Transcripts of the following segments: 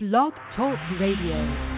Blog Talk Radio.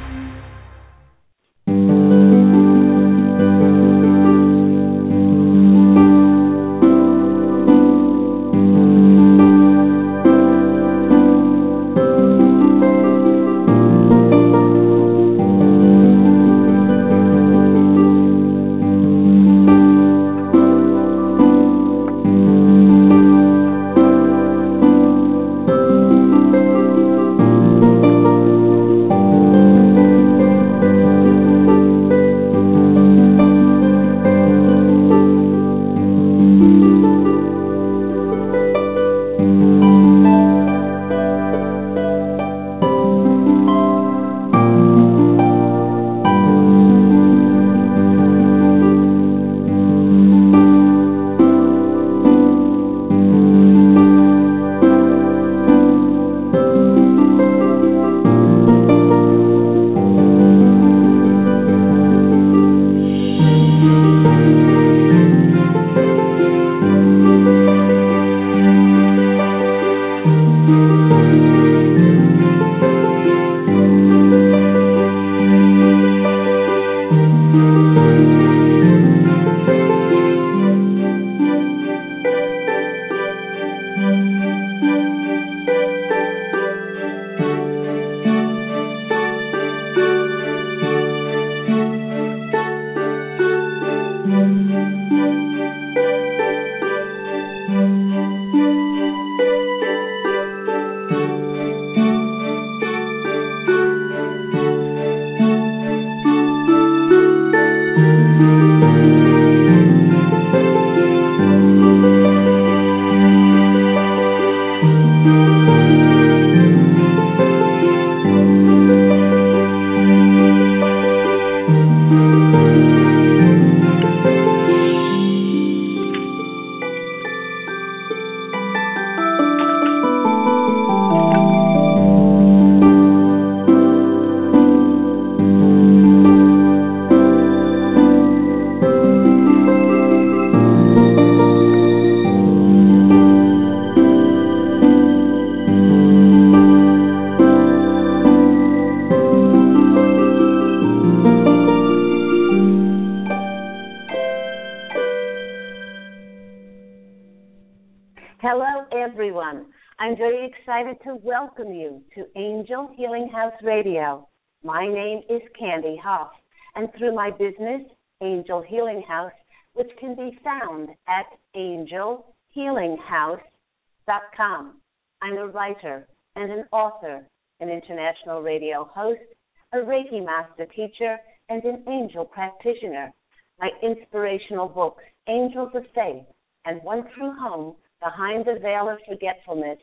House Radio. My name is Candy Hough, and through my business, Angel Healing House, which can be found at angelhealinghouse.com, I'm a writer and an author, an international radio host, a Reiki master teacher, and an angel practitioner. My inspirational books, Angels of Faith and One True Home, Behind the Veil of Forgetfulness,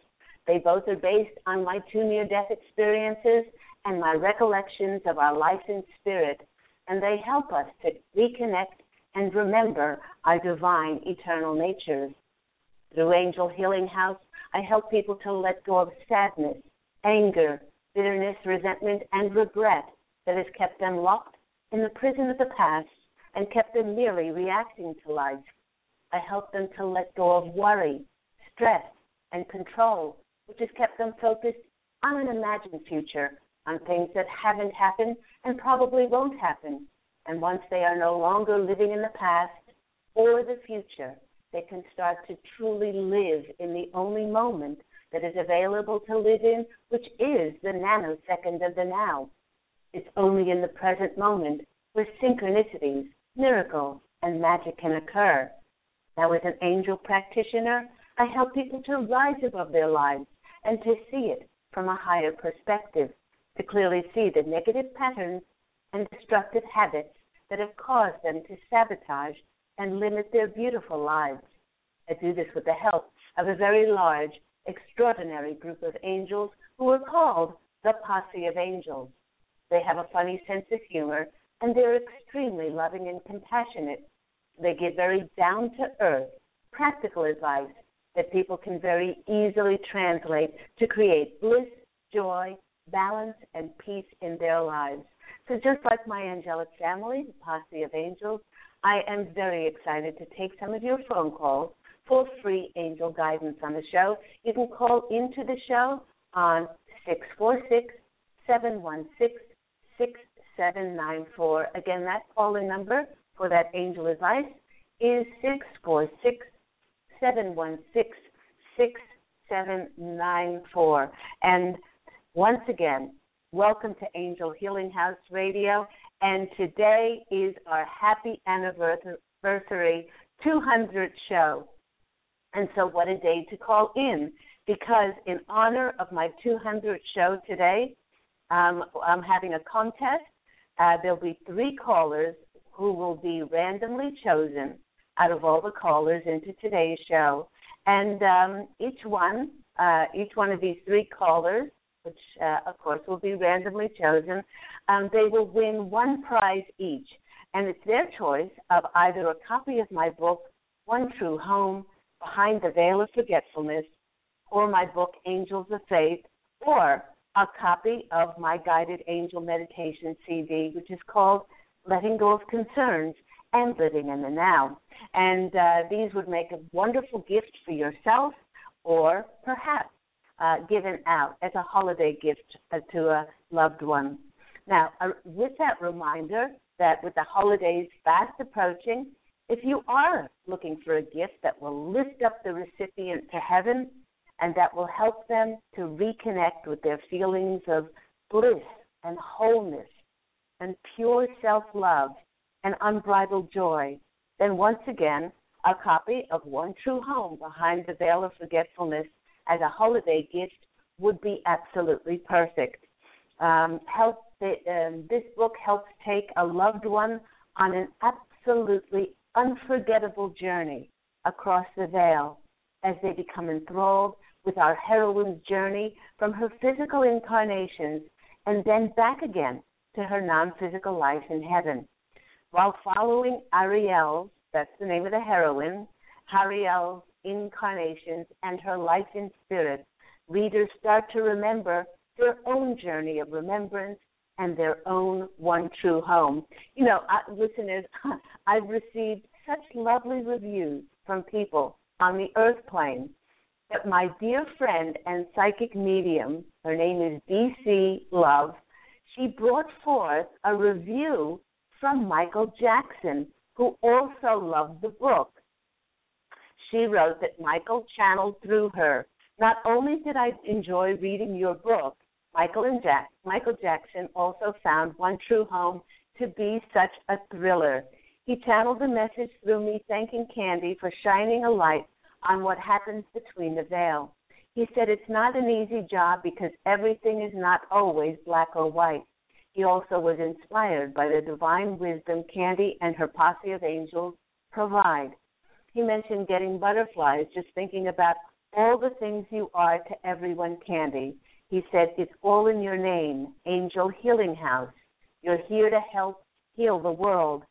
they both are based on my two near death experiences and my recollections of our life in spirit, and they help us to reconnect and remember our divine eternal natures. Through Angel Healing House, I help people to let go of sadness, anger, bitterness, resentment, and regret that has kept them locked in the prison of the past and kept them merely reacting to life. I help them to let go of worry, stress, and control which has kept them focused on an imagined future, on things that haven't happened and probably won't happen. And once they are no longer living in the past or the future, they can start to truly live in the only moment that is available to live in, which is the nanosecond of the now. It's only in the present moment where synchronicities, miracles, and magic can occur. Now, as an angel practitioner, I help people to rise above their lives and to see it from a higher perspective, to clearly see the negative patterns and destructive habits that have caused them to sabotage and limit their beautiful lives. I do this with the help of a very large, extraordinary group of angels who are called the Posse of Angels. They have a funny sense of humor and they're extremely loving and compassionate. They give very down to earth, practical advice that people can very easily translate to create bliss, joy, balance, and peace in their lives. So, just like my angelic family, the posse of angels, I am very excited to take some of your phone calls for free angel guidance on the show. You can call into the show on 646 716 6794. Again, that calling number for that angel advice is 646 716 6794. And once again, welcome to Angel Healing House Radio. And today is our happy anniversary 200th show. And so, what a day to call in because, in honor of my 200th show today, um, I'm having a contest. Uh, there'll be three callers who will be randomly chosen out of all the callers into today's show. And um, each one, uh, each one of these three callers, which uh, of course will be randomly chosen, um, they will win one prize each. And it's their choice of either a copy of my book, One True Home, Behind the Veil of Forgetfulness, or my book, Angels of Faith, or a copy of my guided angel meditation CD, which is called Letting Go of Concerns and Living in the Now. And uh, these would make a wonderful gift for yourself or perhaps uh, given out as a holiday gift uh, to a loved one. Now, uh, with that reminder that with the holidays fast approaching, if you are looking for a gift that will lift up the recipient to heaven and that will help them to reconnect with their feelings of bliss and wholeness and pure self love and unbridled joy, then once again, a copy of One True Home Behind the Veil of Forgetfulness as a holiday gift would be absolutely perfect. Um, help um, this book helps take a loved one on an absolutely unforgettable journey across the veil as they become enthralled with our heroine's journey from her physical incarnations and then back again to her non physical life in heaven. While following Ariel's, that's the name of the heroine, Ariel's incarnations and her life in spirit, readers start to remember their own journey of remembrance and their own one true home. You know, I, listeners, I've received such lovely reviews from people on the earth plane that my dear friend and psychic medium, her name is DC Love, she brought forth a review from Michael Jackson, who also loved the book. She wrote that Michael channeled through her. Not only did I enjoy reading your book, Michael and Jack, Michael Jackson also found One True Home to be such a thriller. He channeled the message through me, thanking Candy for shining a light on what happens between the veil. He said it's not an easy job because everything is not always black or white. He also was inspired by the divine wisdom Candy and her posse of angels provide. He mentioned getting butterflies, just thinking about all the things you are to everyone, Candy. He said, It's all in your name, Angel Healing House. You're here to help heal the world.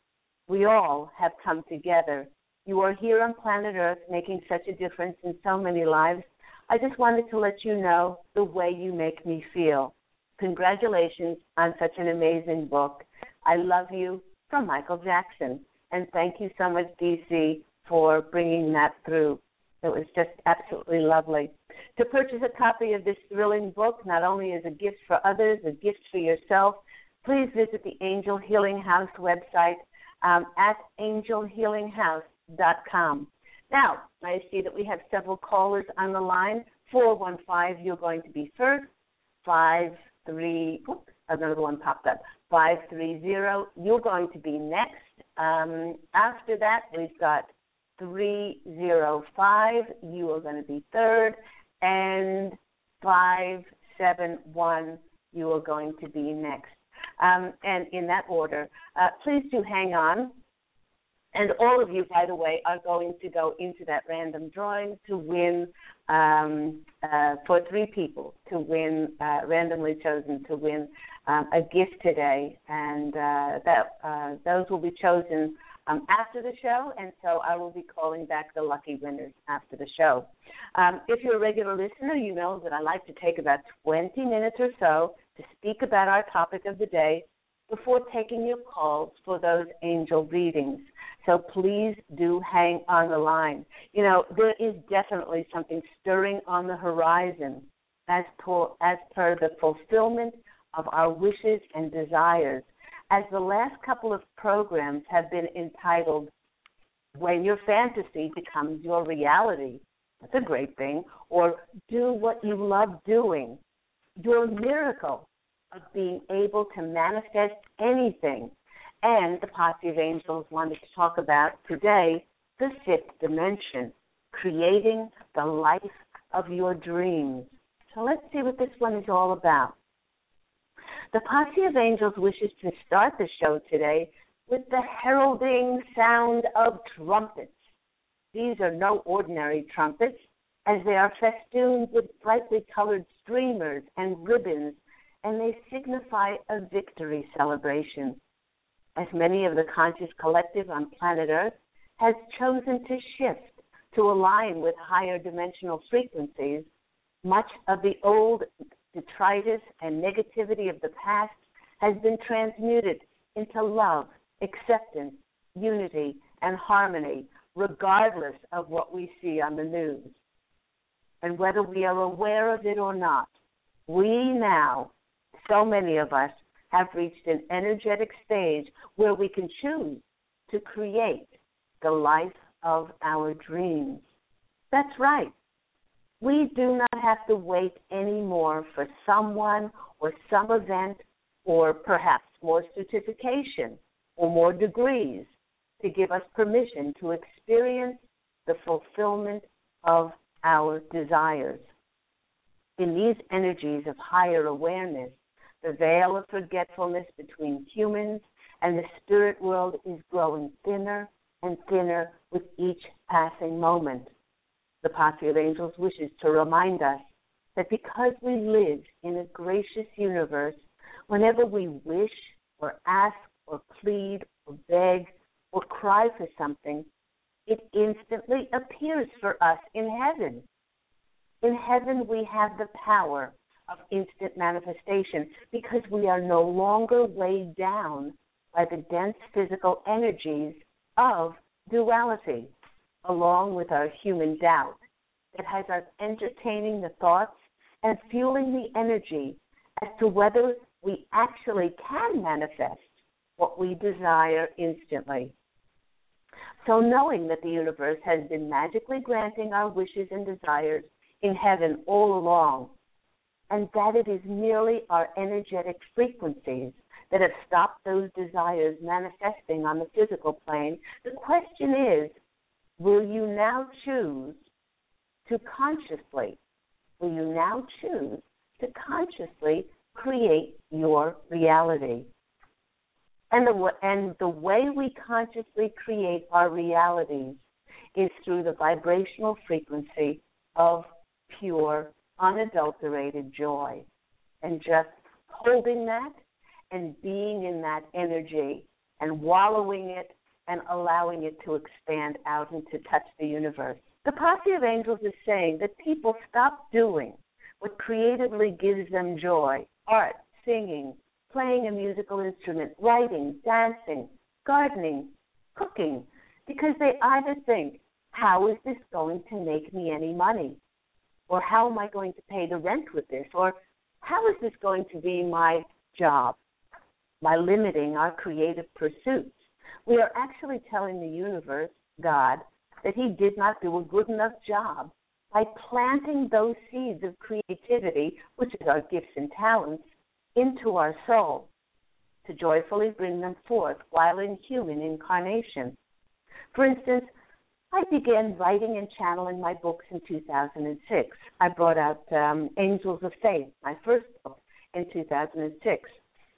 We all have come together you are here on planet Earth making such a difference in so many lives. I just wanted to let you know the way you make me feel. Congratulations on such an amazing book. I love you from Michael Jackson. And thank you so much, DC, for bringing that through. It was just absolutely lovely. To purchase a copy of this thrilling book, not only as a gift for others, a gift for yourself, please visit the Angel Healing House website um, at Angel Healing House com. Now, I see that we have several callers on the line. 415, you're going to be first. 53, oops, another one popped up. 530, you're going to be next. Um, after that, we've got 305, you are going to be third. And 571, you are going to be next. Um, and in that order, uh, please do hang on and all of you, by the way, are going to go into that random drawing to win um, uh, for three people to win, uh, randomly chosen to win um, a gift today, and uh, that uh, those will be chosen um, after the show, and so I will be calling back the lucky winners after the show. Um, if you're a regular listener, you know that I like to take about 20 minutes or so to speak about our topic of the day before taking your calls for those angel readings. So please do hang on the line. You know, there is definitely something stirring on the horizon as per, as per the fulfillment of our wishes and desires, as the last couple of programs have been entitled When Your Fantasy Becomes Your Reality. That's a great thing. Or Do What You Love Doing. Your miracle of being able to manifest anything. And the Posse of Angels wanted to talk about today the fifth dimension, creating the life of your dreams. So let's see what this one is all about. The Posse of Angels wishes to start the show today with the heralding sound of trumpets. These are no ordinary trumpets, as they are festooned with brightly colored streamers and ribbons, and they signify a victory celebration. As many of the conscious collective on planet Earth has chosen to shift to align with higher dimensional frequencies, much of the old detritus and negativity of the past has been transmuted into love, acceptance, unity, and harmony, regardless of what we see on the news. And whether we are aware of it or not, we now, so many of us, have reached an energetic stage where we can choose to create the life of our dreams. That's right. We do not have to wait anymore for someone or some event or perhaps more certification or more degrees to give us permission to experience the fulfillment of our desires. In these energies of higher awareness, the veil of forgetfulness between humans and the spirit world is growing thinner and thinner with each passing moment. The Posse of Angels wishes to remind us that because we live in a gracious universe, whenever we wish or ask or plead or beg or cry for something, it instantly appears for us in heaven. In heaven, we have the power of instant manifestation because we are no longer weighed down by the dense physical energies of duality, along with our human doubt that has us entertaining the thoughts and fueling the energy as to whether we actually can manifest what we desire instantly. So, knowing that the universe has been magically granting our wishes and desires in heaven all along, and that it is merely our energetic frequencies that have stopped those desires manifesting on the physical plane. The question is will you now choose to consciously, will you now choose to consciously create your reality? And the, and the way we consciously create our realities is through the vibrational frequency unadulterated joy. And just holding that and being in that energy and wallowing it and allowing it to expand out and to touch the universe. The Posse of Angels is saying that people stop doing what creatively gives them joy art, singing, playing a musical instrument, writing, dancing, gardening, cooking because they either think, how is this going to make me any money? Or how am I going to pay the rent with this? Or how is this going to be my job? by limiting our creative pursuits. We are actually telling the universe, God, that He did not do a good enough job by planting those seeds of creativity, which is our gifts and talents, into our soul to joyfully bring them forth while in human incarnation. For instance, I began writing and channeling my books in 2006. I brought out um, Angels of Faith, my first book, in 2006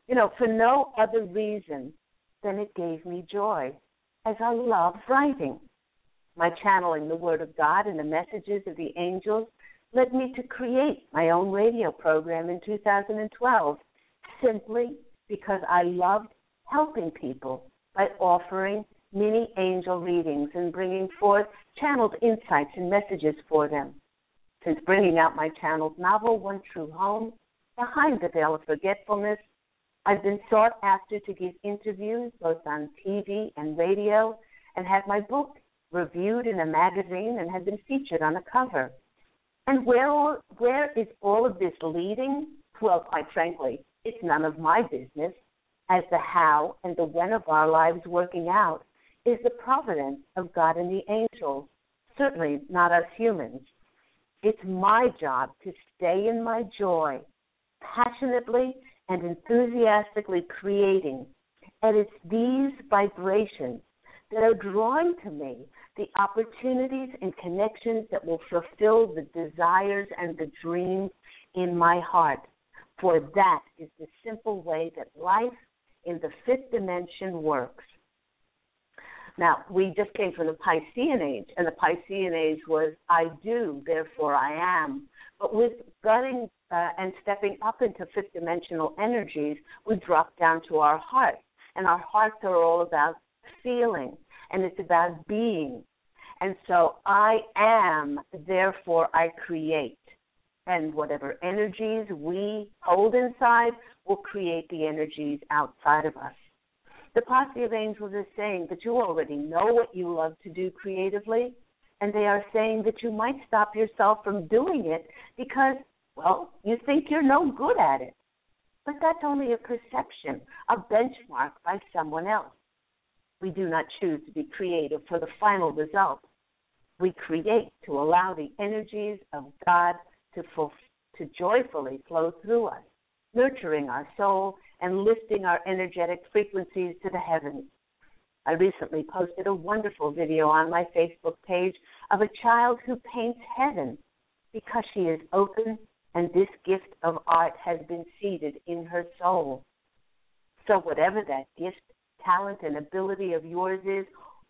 you know, for no other reason than it gave me joy, as I love writing. My channeling the Word of God and the messages of the angels led me to create my own radio program in 2012, simply because I loved helping people by offering mini angel readings and bringing forth channeled insights and messages for them. Since bringing out my channeled novel, One True Home, Behind the Veil of Forgetfulness, I've been sought after to give interviews both on TV and radio and have my book reviewed in a magazine and have been featured on a cover. And where where is all of this leading? Well, quite frankly, It's none of my business, as the how and the when of our lives working out is the providence of God and the angels, certainly not us humans. It's my job to stay in my joy, passionately and enthusiastically creating. And it's these vibrations that are drawing to me the opportunities and connections that will fulfill the desires and the dreams in my heart. For that is the simple way that life in the fifth dimension works. Now, we just came from the Piscean age, and the Piscean age was I do, therefore I am. But with gutting uh, and stepping up into fifth dimensional energies, we drop down to our hearts. And our hearts are all about feeling, and it's about being. And so I am, therefore I create. And whatever energies we hold inside will create the energies outside of us. The posse of angels is saying that you already know what you love to do creatively, and they are saying that you might stop yourself from doing it because, well, you think you're no good at it. But that's only a perception, a benchmark by someone else. We do not choose to be creative for the final result. We create to allow the energies of God to, to joyfully flow through us, nurturing our soul and lifting our energetic frequencies to the heavens. I recently posted a wonderful video on my Facebook page of a child who paints heaven because she is open and this gift of art has been seeded in her soul. So, whatever that gift, talent, and ability of yours is,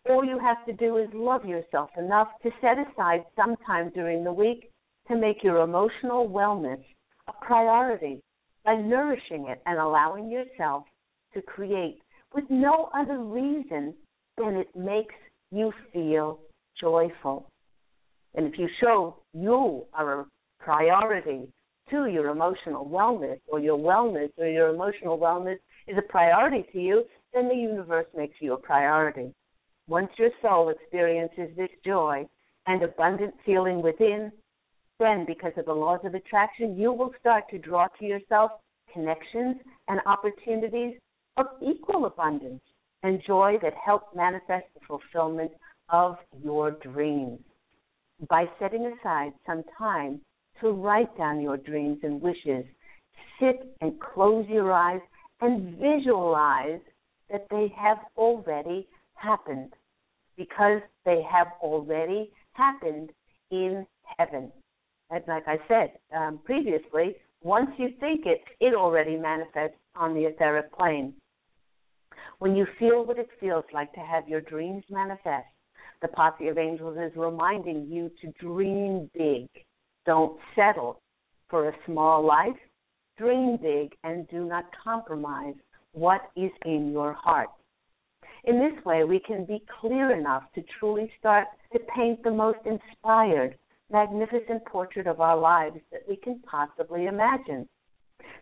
all you have to do is love yourself enough to set aside some time during the week to make your emotional wellness a priority by nourishing it and allowing yourself to create with no other reason than it makes you feel joyful. And if you show you are a priority to your emotional wellness, or your wellness or your emotional wellness is a priority to you, then the universe makes you a priority. Once your soul experiences this joy and abundant feeling within, then because of the laws of attraction, you will start to draw to yourself connections and opportunities of equal abundance and joy that help manifest the fulfillment of your dreams. By setting aside some time to write down your dreams and wishes, sit and close your eyes and visualize that they have already happened because they have already happened in heaven. Like I said um, previously, once you think it, it already manifests on the etheric plane. When you feel what it feels like to have your dreams manifest, the posse of angels is reminding you to dream big. Don't settle for a small life. Dream big and do not compromise what is in your heart. In this way, we can be clear enough to truly start to paint the most inspired, magnificent portrait of our lives that we can possibly imagine.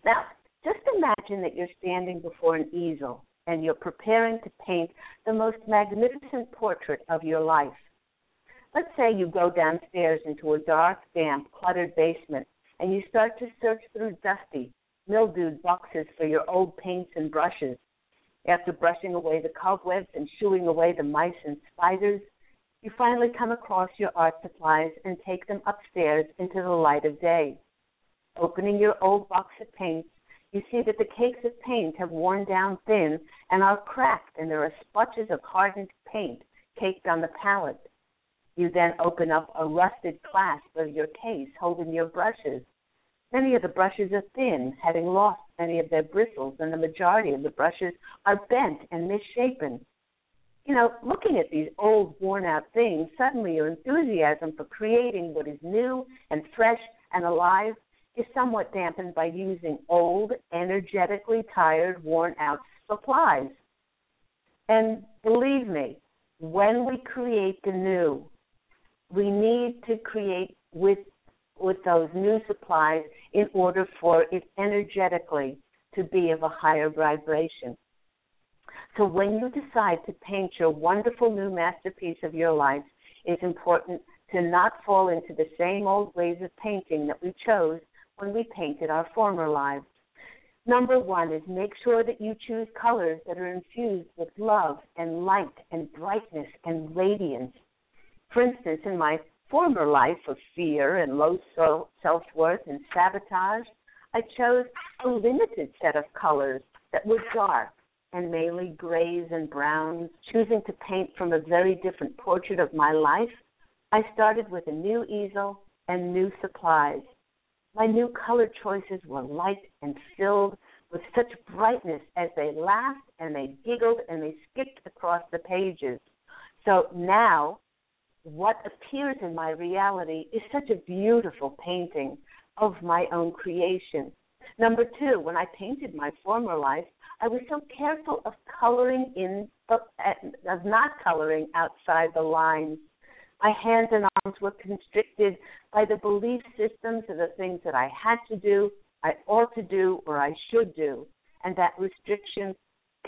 Now, just imagine that you're standing before an easel and you're preparing to paint the most magnificent portrait of your life. Let's say you go downstairs into a dark, damp, cluttered basement and you start to search through dusty, mildewed boxes for your old paints and brushes. After brushing away the cobwebs and shooing away the mice and spiders, you finally come across your art supplies and take them upstairs into the light of day. Opening your old box of paints, you see that the cakes of paint have worn down thin and are cracked, and there are splotches of hardened paint caked on the palette. You then open up a rusted clasp of your case holding your brushes. Many of the brushes are thin, having lost many of their bristles, and the majority of the brushes are bent and misshapen you know, looking at these old, worn out things, suddenly your enthusiasm for creating what is new and fresh and alive is somewhat dampened by using old, energetically tired, worn out supplies. And believe me, when we create the new, we need to create with with those new supplies in order for it energetically to be of a higher vibration. So when you decide to paint your wonderful new masterpiece of your life, it's important to not fall into the same old ways of painting that we chose when we painted our former lives. Number one is make sure that you choose colors that are infused with love and light and brightness and radiance. For instance, in my former life of fear and low self worth and sabotage, I chose a limited set of colors that were dark and mainly grays and browns, choosing to paint from a very different portrait of my life. I started with a new easel and new supplies. My new color choices were light and filled with such brightness as they laughed and they giggled and they skipped across the pages. So now, what appears in my reality is such a beautiful painting of my own creation. Number two, when I painted my former life, I was so careful of coloring in, of not coloring outside the lines. My hands and arms were constricted by the belief systems of the things that I had to do, I ought to do, or I should do, and that restriction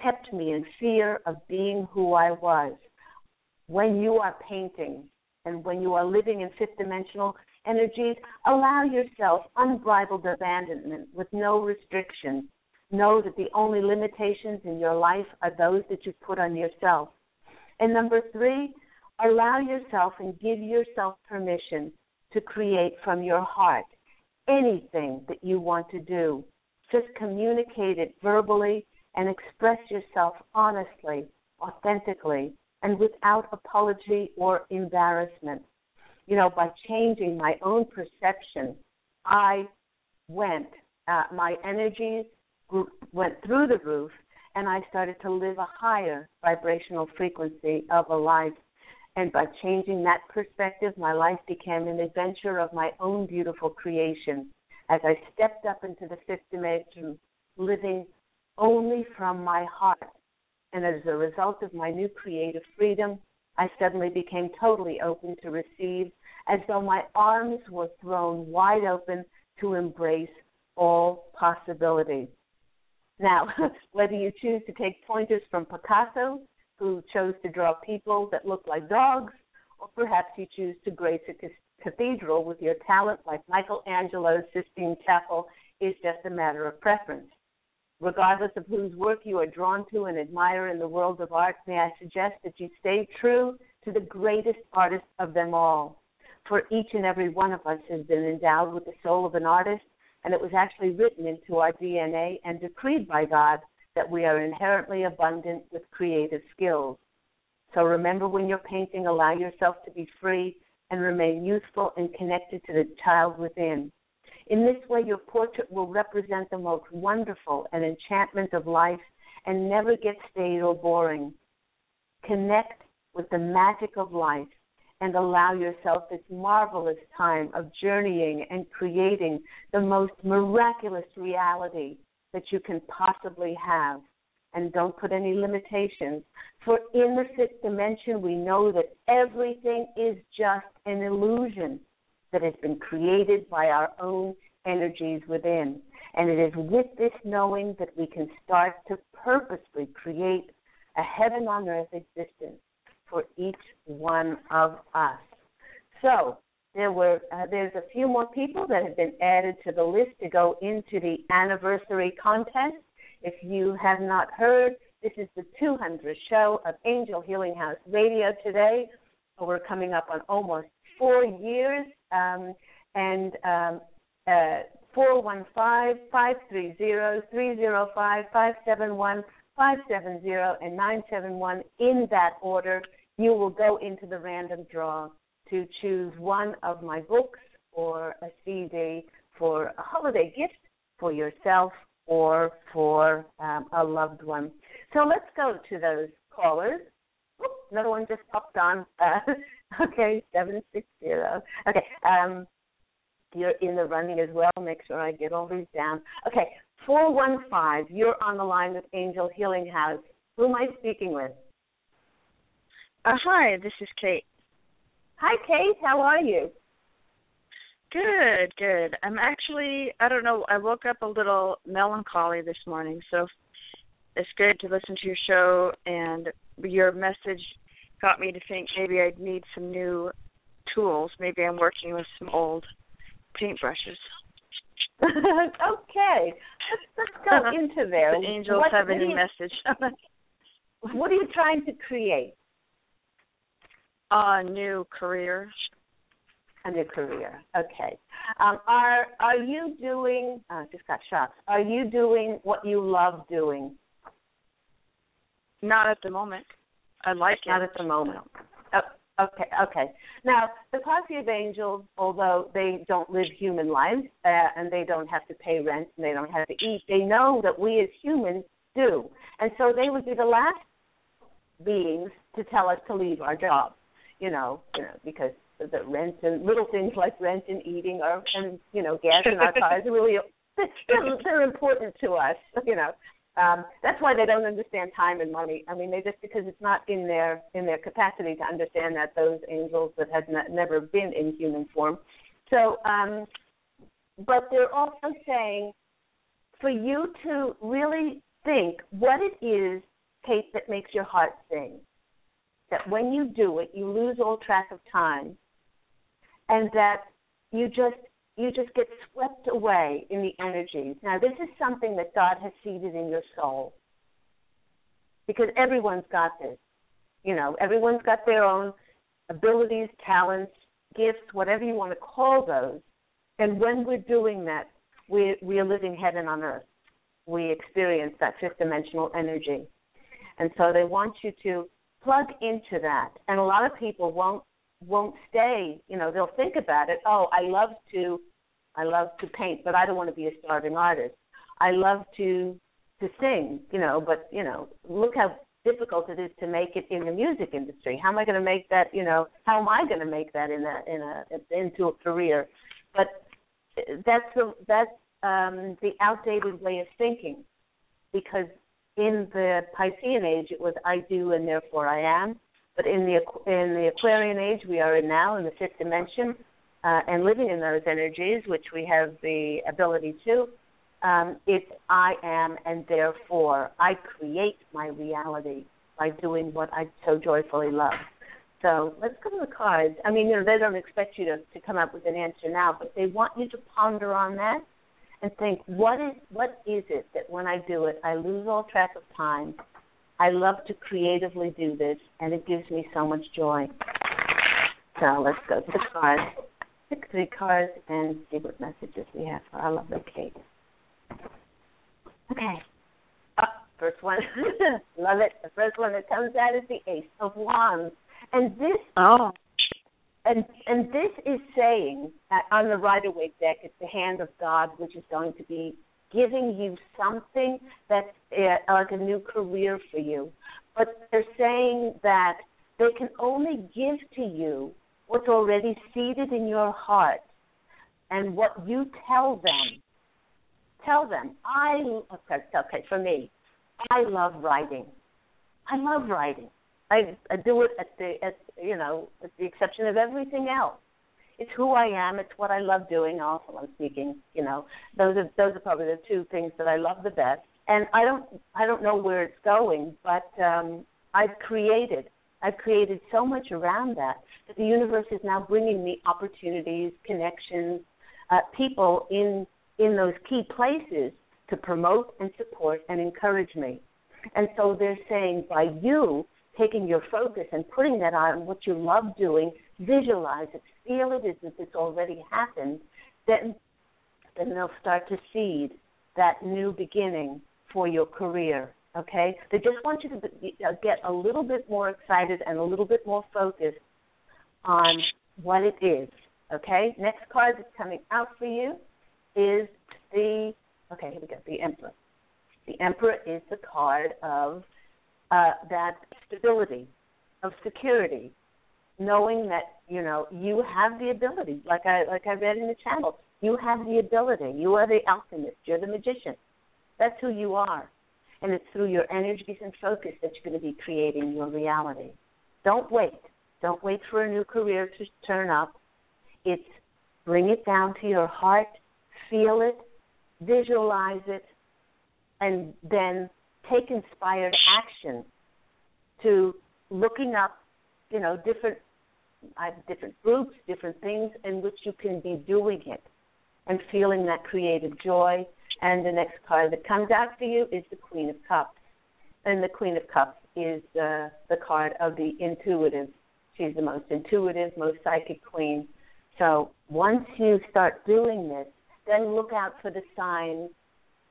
kept me in fear of being who I was. When you are painting and when you are living in fifth dimensional energies, allow yourself unbridled abandonment with no restrictions. Know that the only limitations in your life are those that you put on yourself. And number three, allow yourself and give yourself permission to create from your heart anything that you want to do. Just communicate it verbally and express yourself honestly, authentically, and without apology or embarrassment you know, by changing my own perception, I went, uh, my energies went through the roof, and I started to live a higher vibrational frequency of a life. And by changing that perspective, my life became an adventure of my own beautiful creation. As I stepped up into the fifth dimension, living only from my heart. And as a result of my new creative freedom, I suddenly became totally open to receive as though my arms were thrown wide open to embrace all possibilities. Now, whether you choose to take pointers from Picasso, who chose to draw people that look like dogs, or perhaps you choose to grace a cathedral with your talent like Michelangelo's Sistine Chapel, is just a matter of preference. Regardless of whose work you are drawn to and admire in the world of art, may I suggest that you stay true to the greatest artist of them all, for each and every one of us has been endowed with the soul of an artist, and it was actually written into our DNA and decreed by God that we are inherently abundant with creative skills. So remember when you're painting, allow yourself to be free and remain youthful and connected to the child within. In this way, your portrait will represent the most wonderful and enchantment of life and never get stale or boring. Connect with the magic of life and allow yourself this marvelous time of journeying and creating the most miraculous reality that you can possibly have. And don't put any limitations. For in the fifth dimension, we know that everything is just an illusion that has been created by our own energies within. And it is with this knowing that we can start to purposely create a heaven on earth existence for each one of us. So there were uh, there's a few more people that have been added to the list to go into the anniversary contest. If you have not heard, this is the 200th show of Angel Healing House Radio today. We're coming up on almost four years, um, and um, uh, 415-530-305-571, 570, and 971 in that order you will go into the random draw to choose one of my books or a CD for a holiday gift for yourself or for um, a loved one. So let's go to those callers. Another one just popped on. Uh, okay, 760. Okay, um, you're in the running as well. Make sure I get all these down. Okay, 415, you're on the line with Angel Healing House. Who am I speaking with? Uh, hi, this is Kate. Hi, Kate. How are you? Good, good. I'm actually, I don't know, I woke up a little melancholy this morning, so it's good to listen to your show, and your message got me to think maybe I'd need some new tools. Maybe I'm working with some old paintbrushes. okay, let's, let's go into there. the angels what, have a new message. what are you trying to create? A new career. A new career. Okay. Um, are are you doing? Uh, just got shocked. Are you doing what you love doing? Not at the moment. I like Not it. at the moment. Oh, okay, okay. Now, the Posse of Angels, although they don't live human lives uh, and they don't have to pay rent and they don't have to eat, they know that we as humans do. And so they would be the last beings to tell us to leave our jobs, you know, you know because the rent and little things like rent and eating are, and, you know, gas in our cars are really, they're, they're important to us, you know. Um, that's why they don't understand time and money. I mean, they just because it's not in their in their capacity to understand that those angels that had not, never been in human form. So, um, but they're also saying for you to really think what it is, Kate, that makes your heart sing. That when you do it, you lose all track of time, and that you just you just get swept away in the energies. Now, this is something that God has seeded in your soul because everyone's got this. You know, everyone's got their own abilities, talents, gifts, whatever you want to call those. And when we're doing that, we we are living heaven on earth. We experience that fifth dimensional energy. And so they want you to plug into that. And a lot of people won't won't stay, you know, they'll think about it. Oh, I love to I love to paint, but I don't want to be a starving artist. I love to to sing, you know, but you know, look how difficult it is to make it in the music industry. How am I going to make that, you know, how am I going to make that in a in a into a career? But that's the that's um the outdated way of thinking because in the Piscean age it was I do and therefore I am but in the in the Aquarian age we are in now in the fifth dimension, uh, and living in those energies, which we have the ability to, um, it's I am and therefore I create my reality by doing what I so joyfully love. So let's go to the cards. I mean, you know, they don't expect you to, to come up with an answer now, but they want you to ponder on that and think, what is what is it that when I do it, I lose all track of time I love to creatively do this, and it gives me so much joy. So let's go to the cards. Pick three cards and see what messages we have for our lovely Kate. Okay. Oh, first one. love it. The first one that comes out is the Ace of Wands. And this Oh. and and this is saying that on the Rider Waite deck, it's the hand of God, which is going to be giving you something that's uh, like a new career for you. But they're saying that they can only give to you what's already seated in your heart and what you tell them. Tell them, I, okay, okay, for me, I love writing. I love writing. I, I do it at the, at, you know, at the exception of everything else it's who I am. It's what I love doing. Also, I'm speaking. You know, those are those are probably the two things that I love the best. And I don't I don't know where it's going, but um, I've created I've created so much around that that the universe is now bringing me opportunities, connections, uh, people in in those key places to promote and support and encourage me. And so they're saying by you taking your focus and putting that on what you love doing, visualize it, feel it as if it's already happened, then then they'll start to seed that new beginning for your career. Okay, they just want you to get a little bit more excited and a little bit more focused on what it is. Okay, next card that's coming out for you is the okay. Here we go. The Emperor. The Emperor is the card of uh, that stability, of security, knowing that you know you have the ability. Like I like I read in the channel, you have the ability. You are the alchemist. You're the magician. That's who you are, and it's through your energies and focus that you're going to be creating your reality. Don't wait. Don't wait for a new career to turn up. It's bring it down to your heart, feel it, visualize it, and then take inspired action to looking up, you know, different uh, different groups, different things in which you can be doing it. and feeling that creative joy. And the next card that comes for you is the Queen of Cups. And the Queen of Cups is uh, the card of the intuitive. She's the most intuitive, most psychic queen. So once you start doing this, then look out for the signs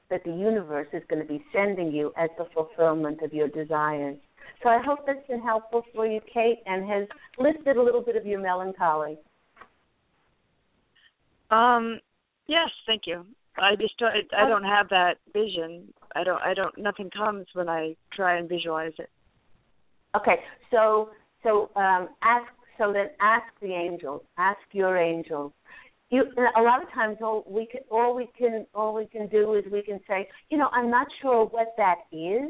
that the universe is going to be sending you as the fulfillment of your desires. So I hope that's been helpful for you, Kate, and has lifted a little bit of your melancholy. Um, yes, thank you. I just don't, I don't have that vision. I don't I don't nothing comes when I try and visualize it. Okay, so so um, ask so then ask the angels, ask your angels. You a lot of times all we can all we can all we can do is we can say, you know, I'm not sure what that is.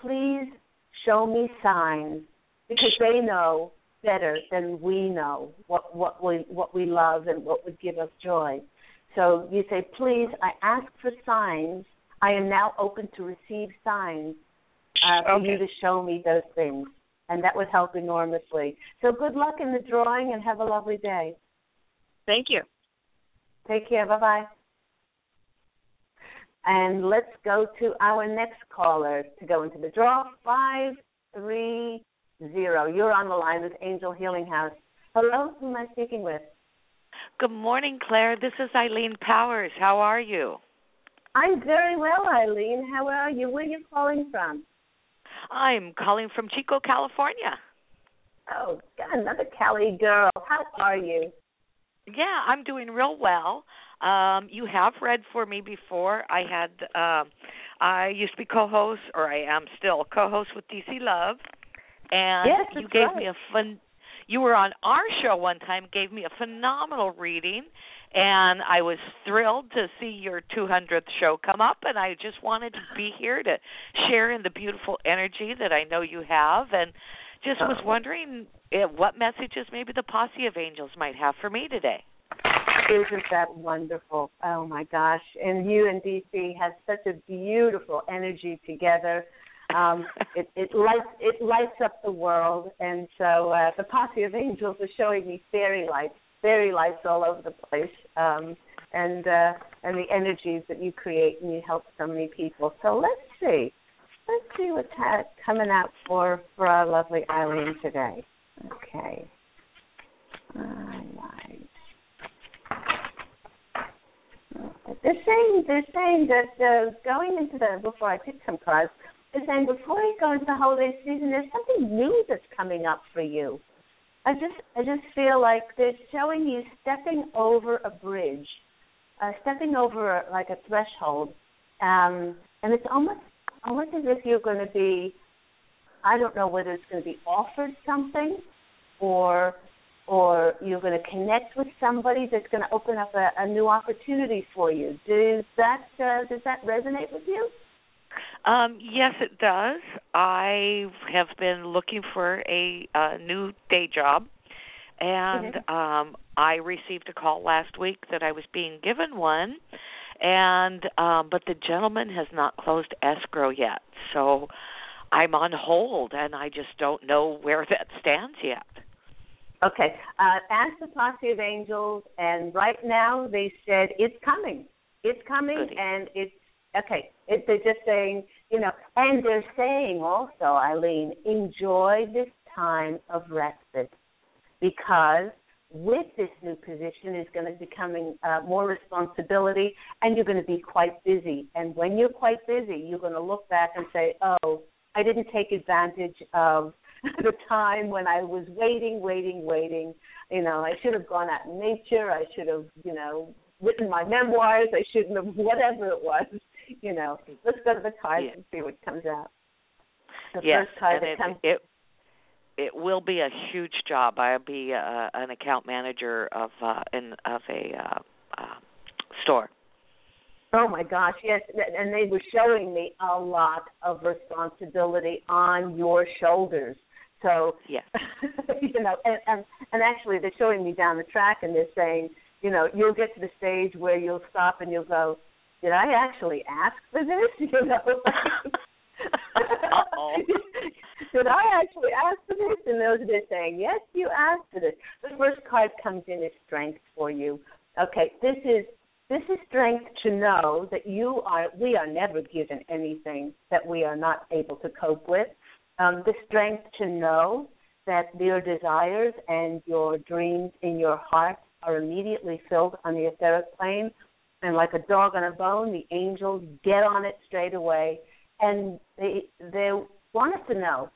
Please show me signs because they know better than we know what what we what we love and what would give us joy. So you say, please, I ask for signs. I am now open to receive signs uh, for okay. you to show me those things, and that would help enormously. So good luck in the drawing, and have a lovely day. Thank you. Take care. Bye bye. And let's go to our next caller to go into the draw. Five three zero. You're on the line with Angel Healing House. Hello, who am I speaking with? Good morning, Claire. This is Eileen Powers. How are you? I'm very well, Eileen. How are you? Where are you calling from? I'm calling from Chico, California. Oh, God, another Cali girl. How are you? Yeah, I'm doing real well. Um, you have read for me before. I had um I used to be co-host or I am still co-host with DC Love and Yes, you gave right. me a fun you were on our show one time gave me a phenomenal reading and I was thrilled to see your 200th show come up and I just wanted to be here to share in the beautiful energy that I know you have and just was Oh. wondering eh, what messages maybe the posse of angels might have for me today. Isn't that wonderful? Oh my gosh! And you and DC have such a beautiful energy together. Um, it, it lights it lights up the world, and so uh, the posse of angels are showing me fairy lights, fairy lights all over the place, um, and uh, and the energies that you create and you help so many people. So let's see, let's see what's ha- coming out for for our lovely Eileen today. Okay. All right. They're saying they're saying that uh, going into the before I pick some cards, they're saying before you go into the holiday season, there's something new that's coming up for you. I just I just feel like they're showing you stepping over a bridge, uh, stepping over like a threshold, um, and it's almost almost as if you're going to be. I don't know whether it's going to be offered something, or or you're going to connect with somebody that's going to open up a, a new opportunity for you. Does that uh, does that resonate with you? Um, yes, it does. I have been looking for a, uh new day job, and um, I received a call last week that I was being given one, and um, but the gentleman has not closed escrow yet, so I'm on hold, and I just don't know where that stands yet. Okay. Uh, ask the posse of angels, and right now they said it's coming. It's coming, Goody. and it's okay. It, they're just saying, you know, and they're saying also, Eileen, enjoy this time of respite because with this new position is going to be coming uh, more responsibility, and you're going to be quite busy. And when you're quite busy, you're going to look back and say, "Oh, I didn't take advantage of the time when I was waiting, waiting, waiting. You know, I should have gone out in nature. I should have, you know, written my memoirs. I shouldn't have, whatever it was. You know, let's go to the cards Yeah. and see what comes out. The yes, first card and it, comes. it it will be a huge job. I'll be uh, an account manager of uh, in of a uh, uh, store. Oh my gosh, yes, and they were showing me a lot of responsibility on your shoulders. So, Yes. you know, and, and and actually they're showing me down the track and they're saying, you know, you'll get to the stage where you'll stop and you'll go, did I actually ask for this? You know. Did I actually ask for this? And those are saying, yes, you asked for this. The first card comes in as strength for you. Okay, this is this is strength to know that you are we are never given anything that we are not able to cope with. Um, the strength to know that your desires and your dreams in your heart are immediately filled on the etheric plane, and like a dog on a bone, the angels get on it straight away, and they they want us to know,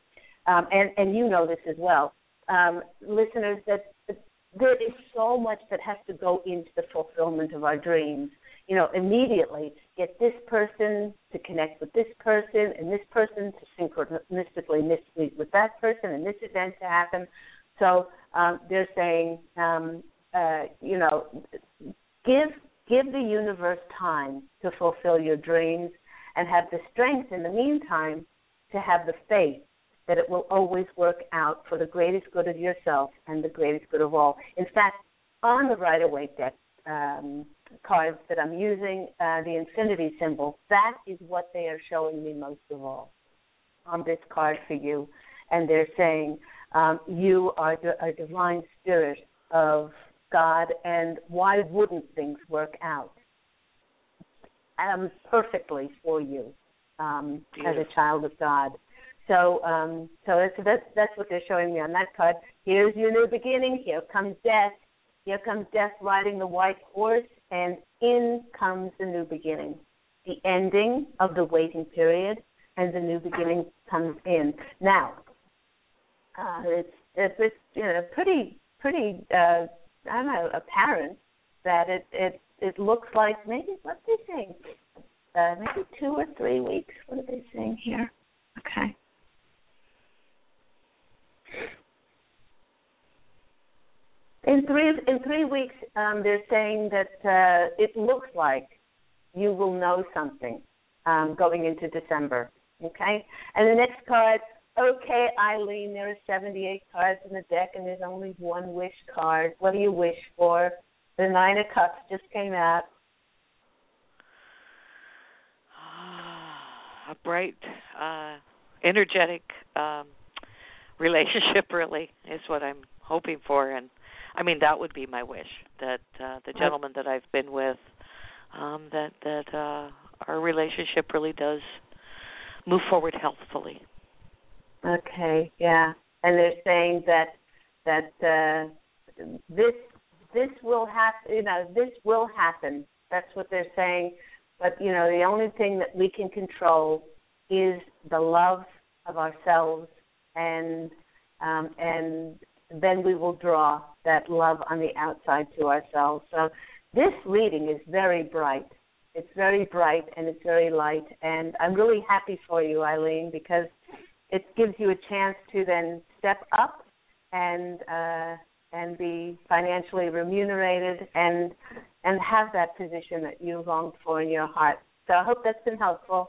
um, and and you know this as well, um, listeners, that there is so much that has to go into the fulfillment of our dreams. You know, immediately get this person to connect with this person, and this person to synchronistically meet with that person, and this event to happen. So um, they're saying, um, uh, you know, give give the universe time to fulfill your dreams, and have the strength in the meantime to have the faith that it will always work out for the greatest good of yourself and the greatest good of all. In fact, on the Rider-Waite deck um, cards that I'm using, uh, the infinity symbol, that is what they are showing me most of all on this card for you. And they're saying, um, you are a divine spirit of God, and why wouldn't things work out um, perfectly for you um, as a child of God? So, um, so that's, that's that's what they're showing me on that card. Here's your new beginning. Here comes death. Here comes death riding the white horse, and in comes the new beginning, the ending of the waiting period, and the new beginning comes in. Now, uh, it's it's, it's you know pretty pretty uh, I don't know apparent that it it it looks like maybe what they saying, uh, maybe two or three weeks. What are they saying here? Okay. In three in three weeks, um, they're saying that uh, it looks like you will know something um, going into December. Okay, and the next card. Okay, Eileen, there are 78 cards in the deck, and there's only one wish card. What do you wish for? The Nine of Cups just came out. A bright, uh, energetic um, relationship, really, is what I'm hoping for, and I mean, that would be my wish that uh, the gentleman that I've been with, um, that that uh, our relationship really does move forward healthfully. Okay, yeah, and they're saying that that uh, this this will happen. You know, this will happen. That's what they're saying. But you know, the only thing that we can control is the love of ourselves and um, and then we will draw that love on the outside to ourselves. So this reading is very bright. It's very bright and it's very light. And I'm really happy for you, Eileen, because it gives you a chance to then step up and uh, and be financially remunerated and and have that position that you longed for in your heart. So I hope that's been helpful.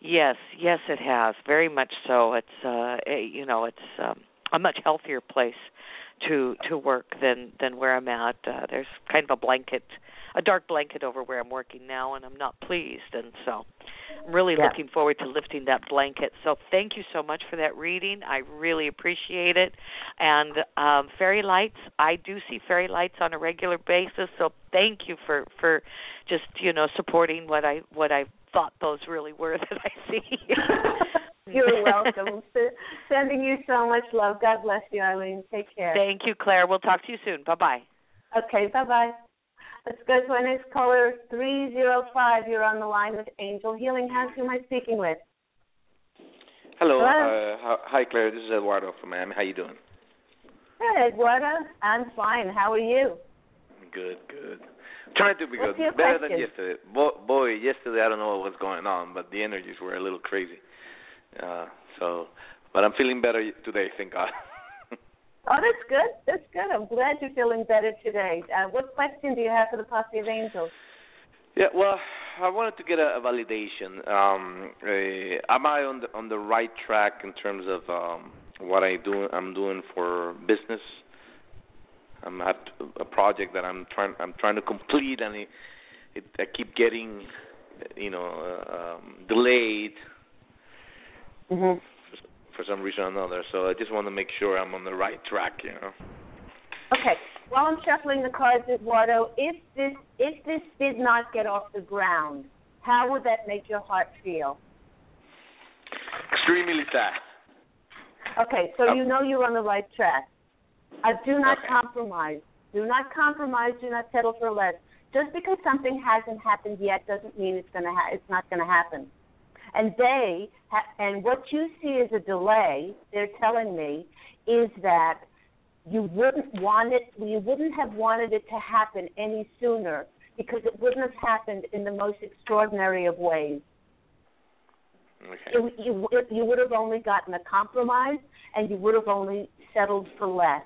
Yes, yes, it has very much so. It's uh, you know, it's um, a much healthier place to to work than than where I'm at. Uh, there's kind of a blanket, a dark blanket over where I'm working now, and I'm not pleased. And so, I'm really yeah. looking forward to lifting that blanket. So, thank you so much for that reading. I really appreciate it. And um, fairy lights, I do see fairy lights on a regular basis. So, thank you for for just you know supporting what I what I thought those really were that I see. You're welcome. Sending you so much love. God bless you, Eileen. Take care. Thank you, Claire. We'll talk to you soon. Bye bye. Okay, bye bye. Let's go to our next caller, 305. You're on the line with Angel Healing House. Who am I speaking with? Hello. Hello. Uh, hi, Claire. This is Eduardo from Miami. How you doing? Hey, Eduardo. I'm fine. How are you? Good, good. Trying to be What's good. Better question? than yesterday. Bo- boy, yesterday I don't know what was going on, but the energies were a little crazy. Uh, so, but I'm feeling better today, thank God. Oh, that's good. That's good. I'm glad you're feeling better today. Uh, what question do you have for the Posse of Angels? yeah, well, I wanted to get a, a validation. Um, uh, am I on the on the right track in terms of um, what I do? I'm doing for business. I'm at a project that I'm trying I'm trying to complete, and it, it I keep getting, you know, uh, um, delayed Mm-hmm. For some reason or another. So I just want to make sure I'm on the right track, you know. Okay. While I'm shuffling the cards, Eduardo, if this if this did not get off the ground, how would that make your heart feel? Extremely sad. Okay, so Um, you know you're on the right track. Uh, do not Okay. compromise. Do not compromise. Do not settle for less. Just because something hasn't happened yet doesn't mean it's gonna ha- it's not going to happen. And they ha- and what you see as a delay, they're telling me, is that you wouldn't want it. You wouldn't have wanted it to happen any sooner because it wouldn't have happened in the most extraordinary of ways Okay. you, you you would have only gotten a compromise, and you would have only settled for less.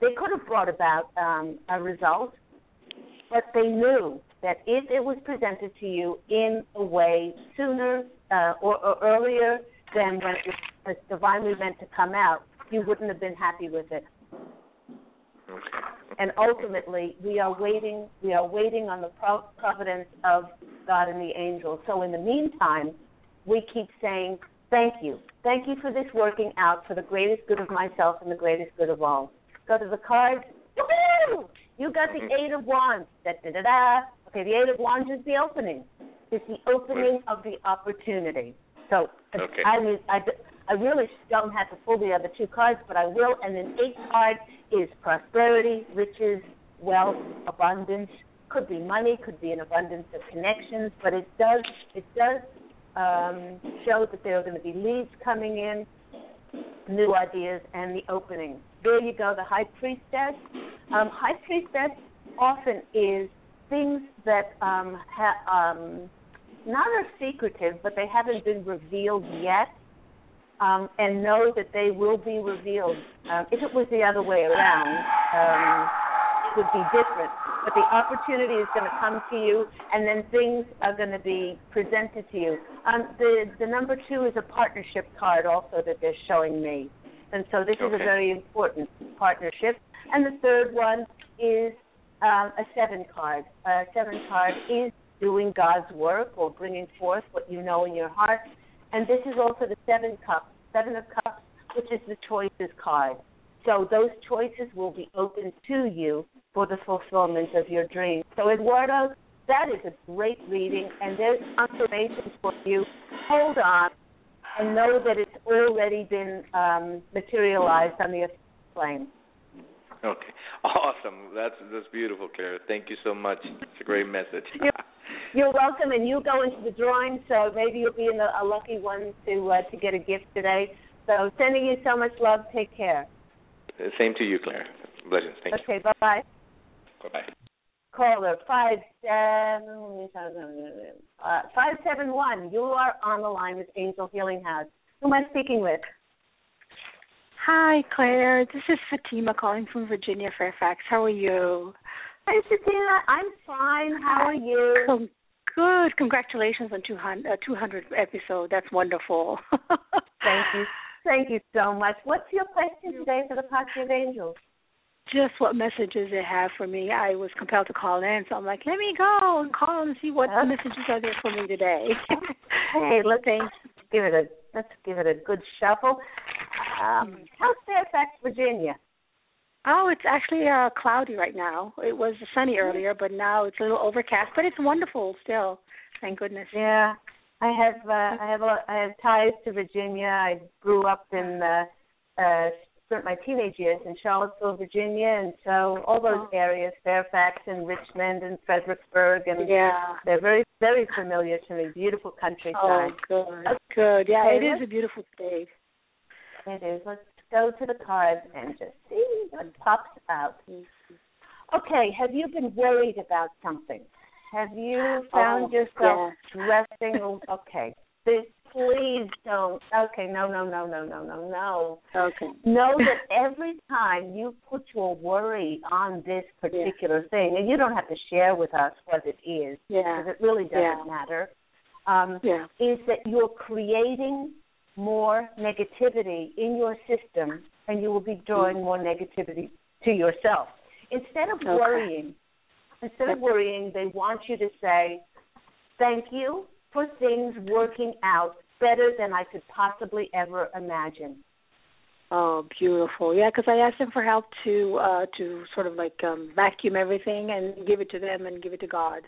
They could have brought about um, a result, but they knew that if it was presented to you in a way sooner uh, or, or earlier than when it was divinely meant to come out, you wouldn't have been happy with it. And ultimately, we are waiting. We are waiting on the providence of God and the angels. So in the meantime, we keep saying, "Thank you, thank you for this working out for the greatest good of myself and the greatest good of all." Go to the cards. Woo-hoo! You got the Eight of Wands. Da da da da. Okay, the Eight of Wands is the opening. It's the opening of the opportunity. So Okay. I mean, I, I really don't have to pull the other two cards, but I will. And then eight card is prosperity, riches, wealth, abundance. Could be money, could be an abundance of connections, but it does it does um, show that there are going to be leads coming in, new ideas, and the opening. There you go, the High Priestess. Um, High Priestess often is things that um, ha- um, not are secretive, but they haven't been revealed yet, um, and know that they will be revealed. Um, if it was the other way around, um, it would be different. But the opportunity is going to come to you, and then things are going to be presented to you. Um, the the number two is a partnership card, also that they're showing me, and so this is a very important partnership. And the third one is um, a seven card. A seven card is doing God's work or bringing forth what you know in your heart. And this is also the seven cups, seven of cups, which is the choices card. So those choices will be open to you for the fulfillment of your dreams. So Eduardo, that is a great reading, and there's confirmation for you. Hold on, and know that it's already been um, materialized on the plane. Okay. Awesome. That's that's beautiful, Claire. Thank you so much. It's a great message. You're, you're welcome, and you go into the drawing, so maybe you'll be in a, a lucky one to uh, to get a gift today. So sending you so much love. Take care. Same to you, Claire. Blessings. Thank you. Okay, bye bye. Bye bye. Caller five seven uh, five seven one. You are on the line with Angel Healing House. Who am I speaking with? Hi, Claire. This is Fatima calling from Virginia, Fairfax. How are you? Hi, Fatima. I'm fine. How are you? Com- Good. Congratulations on 200, uh, 200 episode. That's wonderful. Thank you. Thank you so much. What's your question today for the Posse of Angels? Just what messages they have for me. I was compelled to call in, so I'm like, let me go and call and see what Okay. messages are there for me today. Hey, let's give it a let's give it a good shuffle. Um, how's Fairfax, Virginia? Oh, it's actually uh cloudy right now. It was sunny earlier, but now it's a little overcast. But it's wonderful still. Thank goodness. Yeah, I have uh, I have a, I have ties to Virginia. I grew up in uh, uh, spent my teenage years in Charlottesville, Virginia, and so all those Oh. areas, Fairfax and Richmond and Fredericksburg, and Yeah. they're very very familiar to me. Beautiful countryside. Oh, good. Good. Yeah, it is a beautiful state. It is. Let's go to the cards and just see what pops out. Okay, have you been worried about something? Have you found Oh, yourself stressing? Okay, this, please don't. Okay, no, no, no, no, no, no, no. Okay. Know that every time you put your worry on this particular thing, and you don't have to share with us what it is, Yeah. because it really doesn't Yeah. matter, um, Yeah. is that you're creating more negativity in your system and you will be drawing more negativity to yourself. Instead of Okay. worrying, instead of worrying, they want you to say, Thank you for things working out better than I could possibly ever imagine. Oh, beautiful. Yeah, because I asked them for help to uh to sort of like um vacuum everything and give it to them and give it to God.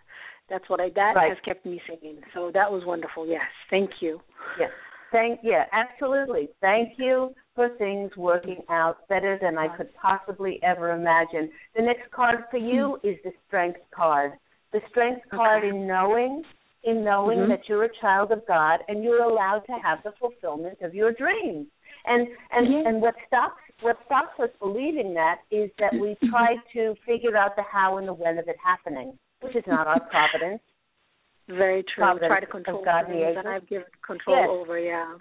That's what I that right. has kept me sane. So that was wonderful. Yes. Thank you. Yes. Thank yeah, absolutely. Thank you for things working out better than I could possibly ever imagine. The next card for you is the strength card. The strength card in knowing in knowing Mhm. that you're a child of God and you're allowed to have the fulfillment of your dreams. And and Yeah. and what stops what stops us believing that is that we try to figure out the how and the when of it happening, which is not our providence. Very true. Providence Try to control God and the things that. I've given control Yes. over, yeah.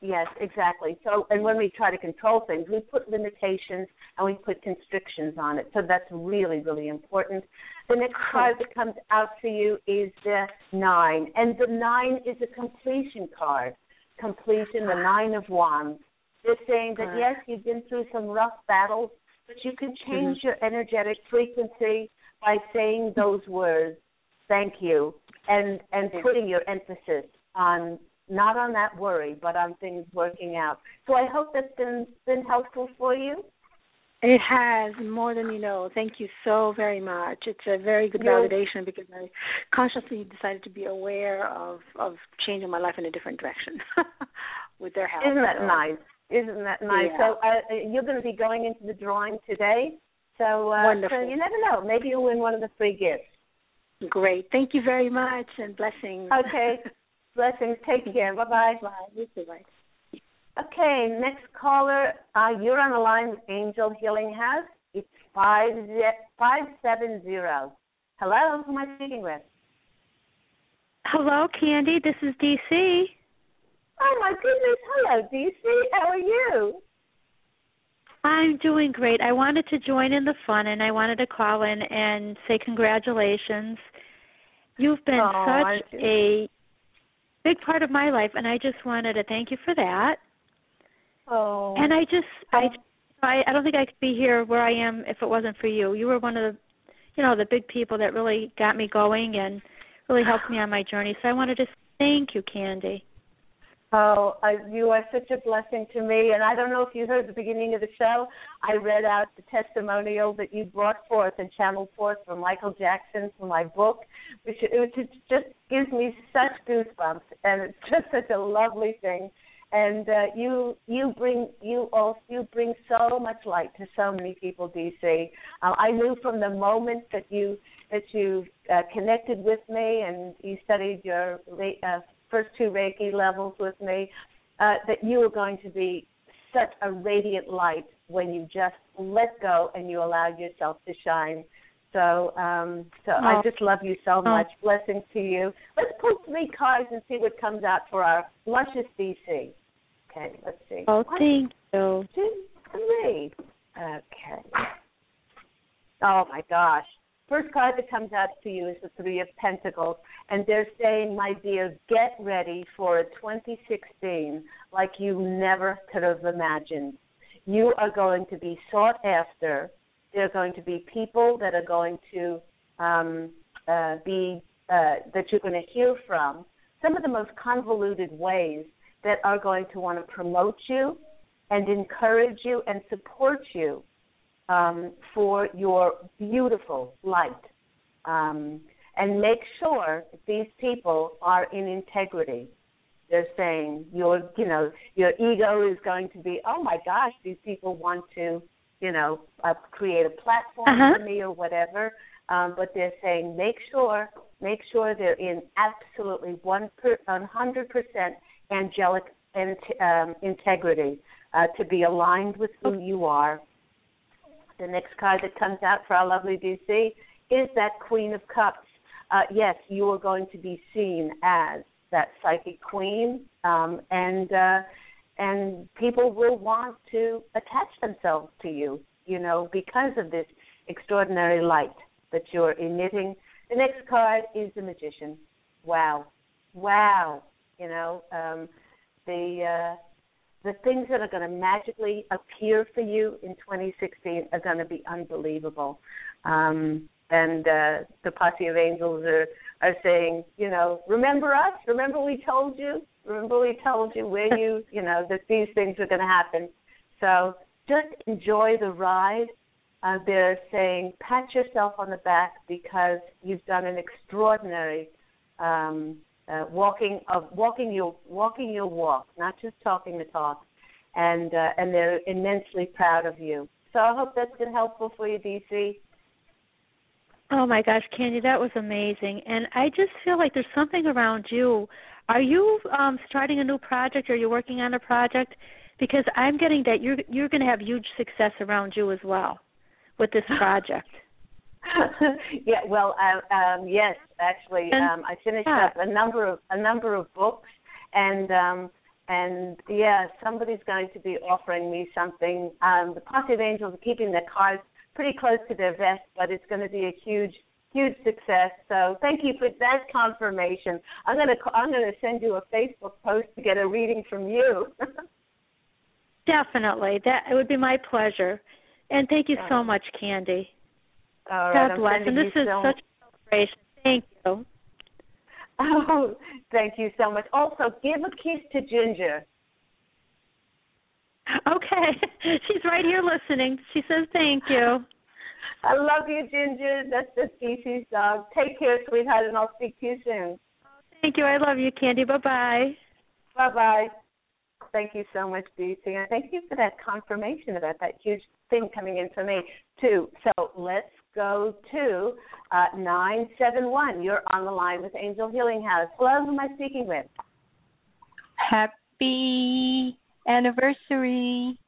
Yes, exactly. So, and when we try to control things, we put limitations and we put constrictions on it. So that's really, really important. The next card that comes out for you is the nine, and the nine is a completion card. Completion, the nine of wands. They're saying that yes, you've been through some rough battles, but you can change mm-hmm. your energetic frequency by saying those words, "Thank you," and and putting your emphasis on not on that worry, but on things working out. So I hope that's been been helpful for you. It has more than you know. Thank you so very much. It's a very good You're- validation because I consciously decided to be aware of of changing my life in a different direction with their help. Isn't that So, nice? Isn't that nice? Yeah. So uh, you're going to be going into the drawing today. So, uh, Wonderful. so you never know. Maybe you'll win one of the free gifts. Great. Thank you very much and blessings. Okay. Blessings. Take care. Bye bye. Bye. You too. Bye. Okay, next caller. Uh, you're on the line with Angel Healing House. It's five five seven zero. Hello, who am I speaking with? Hello, Candy. This is DC. Oh my goodness. Hello, DC. How are you? I'm doing great. I wanted to join in the fun and I wanted to call in and say congratulations. You've been Oh, such a big part of my life and I just wanted to thank you for that. Oh. And I just I oh. I I don't think I could be here where I am if it wasn't for you. You were one of the you know, the big people that really got me going and really helped me on my journey. So I wanted to just thank you, Candy. Oh, I, you are such a blessing to me. And I don't know if you heard the beginning of the show. I read out the testimonial that you brought forth and channeled forth from Michael Jackson for my book, which, it just gives me such goosebumps, and it's just such a lovely thing. And uh, you you bring you also you bring so much light to so many people, DC. Uh, I knew from the moment that you that you uh, connected with me and you studied your uh, first two Reiki levels with me, uh, that you are going to be such a radiant light when you just let go and you allow yourself to shine. So, um, so I Oh. just love you so much. Blessings to you. Let's pull three cards and see what comes out for our luscious DC. Okay, let's see. Oh, One, thank you. two, three. Okay. Oh my gosh. First card that comes out to you is the Three of Pentacles, and they're saying, my dear, get ready for a 2016 like you never could have imagined. You are going to be sought after. There are going to be people that are going to um, uh, be uh, that you're going to hear from. Some of the most convoluted ways that are going to want to promote you and encourage you and support you um, for your beautiful light. Um, and make sure these people are in integrity. They're saying your, you know, your ego is going to be, oh my gosh, these people want to, you know, uh, create a platform Uh-huh. for me or whatever. Um, but they're saying make sure, make sure they're in absolutely one per, 100% angelic in, um, integrity uh, to be aligned with who you are. The next card that comes out for our lovely DC is that Queen of Cups. Uh, yes, you are going to be seen as that psychic queen, um, and uh, and people will want to attach themselves to you, you know, because of this extraordinary light that you're emitting. The next card is the Magician. Wow, wow, you know, um, the uh, the things that are going to magically appear for you in 2016 are going to be unbelievable. Um, and uh, the posse of angels are are saying, you know, remember us? Remember we told you? Remember we told you where you, you know, that these things are going to happen. So just enjoy the ride. Uh, they're saying pat yourself on the back because you've done an extraordinary um, uh, walking of walking your walking your walk, not just talking the talk, and uh, and they're immensely proud of you. So I hope that's been helpful for you, DC. Oh my gosh, Candy, that was amazing. And I just feel like there's something around you. Are you um starting a new project or you're working on a project? Because I'm getting that you're you're going to have huge success around you as well with this project. yeah, well, uh, um yes, actually, um I finished up a number of a number of books and um and yeah, somebody's going to be offering me something. Um the of Angels are keeping their cards pretty close to their vest, but it's going to be a huge, huge success. So thank you for that confirmation. I'm going to I'm going to send you a Facebook post to get a reading from you. Definitely, that it would be my pleasure. And thank you so much, Candy. All right, God I'm bless. And this is so- such a celebration. Thank you. Oh, thank you so much. Also, give a kiss to Ginger. Okay, she's right here listening. She says thank you. I love you, Ginger. That's the species dog. Take care, sweetheart, and I'll speak to you soon. Thank you. I love you, Candy. Bye bye. Bye bye. Thank you so much, DC, and thank you for that confirmation about that huge thing coming in for me too. So let's go to uh, nine seven one. You're on the line with Angel Healing House. Hello, who am I speaking with? Happy anniversary.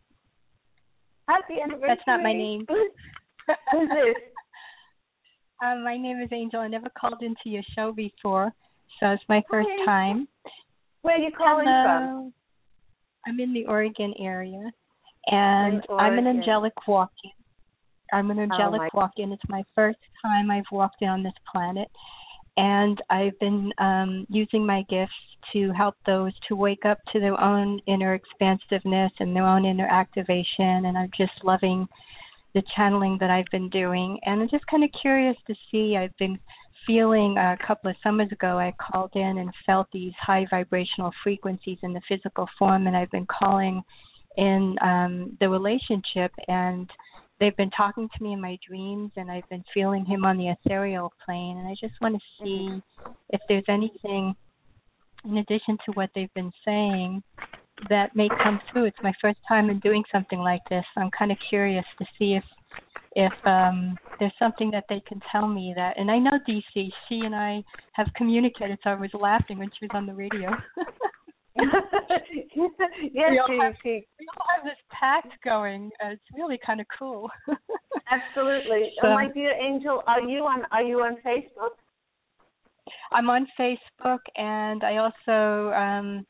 Happy anniversary. That's not my name. Who's, this? Um, my name is Angel. I never called into your show before, so it's my first Hi. time. Where are you calling Hello. I'm in the Oregon area, and In I'm an angelic walk-in. I'm an angelic my- walk-in. It's my first time I've walked in on this planet, and I've been um, using my gifts to help those to wake up to their own inner expansiveness and their own inner activation. And I'm just loving the channeling that I've been doing, and I'm just kind of curious to see. I've been feeling uh, a couple of summers ago, I called in and felt these high vibrational frequencies in the physical form, and I've been calling in um, the relationship, and they've been talking to me in my dreams, and I've been feeling him on the ethereal plane, and I just want to see if there's anything in addition to what they've been saying that may come through. It's my first time in doing something like this. I'm kind of curious to see if if um there's something that they can tell me that and I know DC, she and I have communicated so I was laughing when she was on the radio. yes, We all she, have- she we all have this pact going. It's really kind of cool. absolutely. So- my dear Angel, are you on? Are you on Facebook? I'm on Facebook and I also um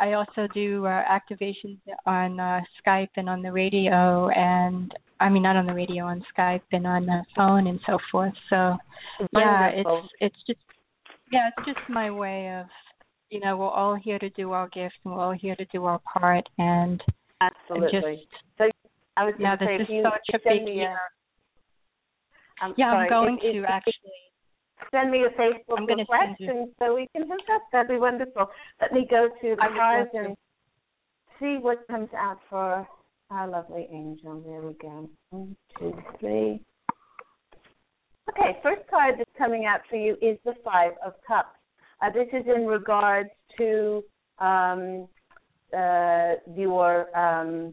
I also do uh, activations on uh, Skype and on the radio and I mean not on the radio on Skype and on the phone and so forth. So yeah, it's it's just yeah, it's just my way of you know, we're all here to do our gift and we're all here to do our part and Absolutely. just so I was going to say, this is such a big year. A, I'm Yeah, sorry, I'm going if, to if, actually send me a Facebook I'm request, send you- and so we can hook up. That'd be wonderful. Let me go to the cards and see what comes out for our lovely angel. There we go. One, two, three. Okay, first card that's coming out for you is the Five of Cups. Uh, this is in regards to um, uh, your um,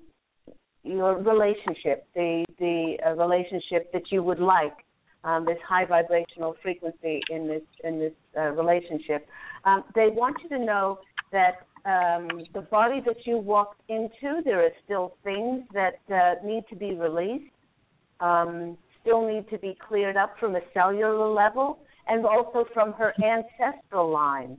your relationship, the the uh, relationship that you would like, um, this high vibrational frequency in this in this uh, relationship. Um, they want you to know that um, the body that you walked into, there are still things that uh, need to be released, um, still need to be cleared up from a cellular level, and also from her ancestral line.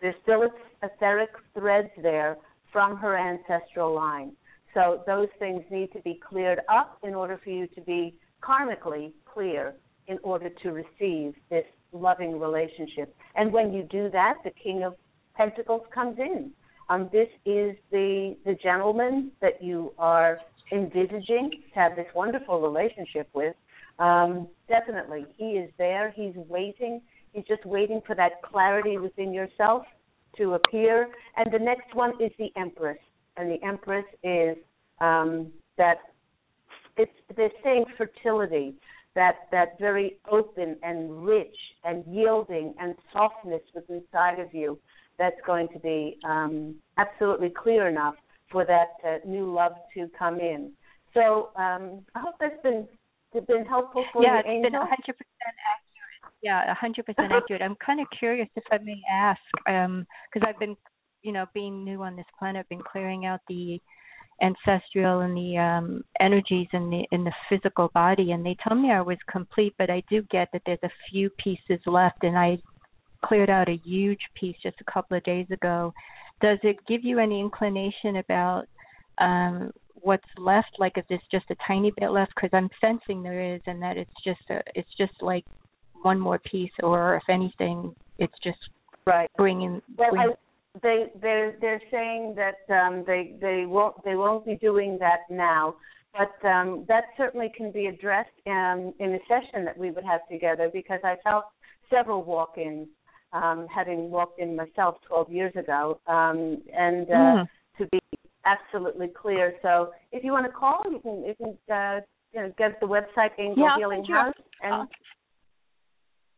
There's still etheric threads there from her ancestral line. So those things need to be cleared up in order for you to be karmically clear in order to receive this loving relationship. And when you do that, the King of Pentacles comes in. Um, this is the the gentleman that you are envisaging to have this wonderful relationship with. Um, definitely, he is there. He's waiting. He's just waiting for that clarity within yourself to appear. And the next one is the Empress. and the Empress is um, that it's they're saying fertility, that that very open and rich and yielding and softness within inside of you that's going to be um, absolutely clear enough for that uh, new love to come in. So um, I hope that's been been helpful for yeah, you, it's Angel. been 100% accurate. Yeah, 100% accurate. I'm kind of curious if I may ask, because um, I've been, you know, being new on this planet, been clearing out the ancestral and the um energies in the in the physical body and they told me I was complete but I do get that there's a few pieces left and I cleared out a huge piece just a couple of days ago does it give you any inclination about um what's left like if there's just a tiny bit left because i'm sensing there is and that it's just a it's just like one more piece or if anything it's just right bringing, well, I, they they're they're saying that um they they won't they won't be doing that now but um that certainly can be addressed um in a session that we would have together because i felt several walk-ins um having walked in myself 12 years ago um and uh mm. to be absolutely clear. So if you want to call, you can you can uh, you know get the website Angel yeah, Healing House and uh,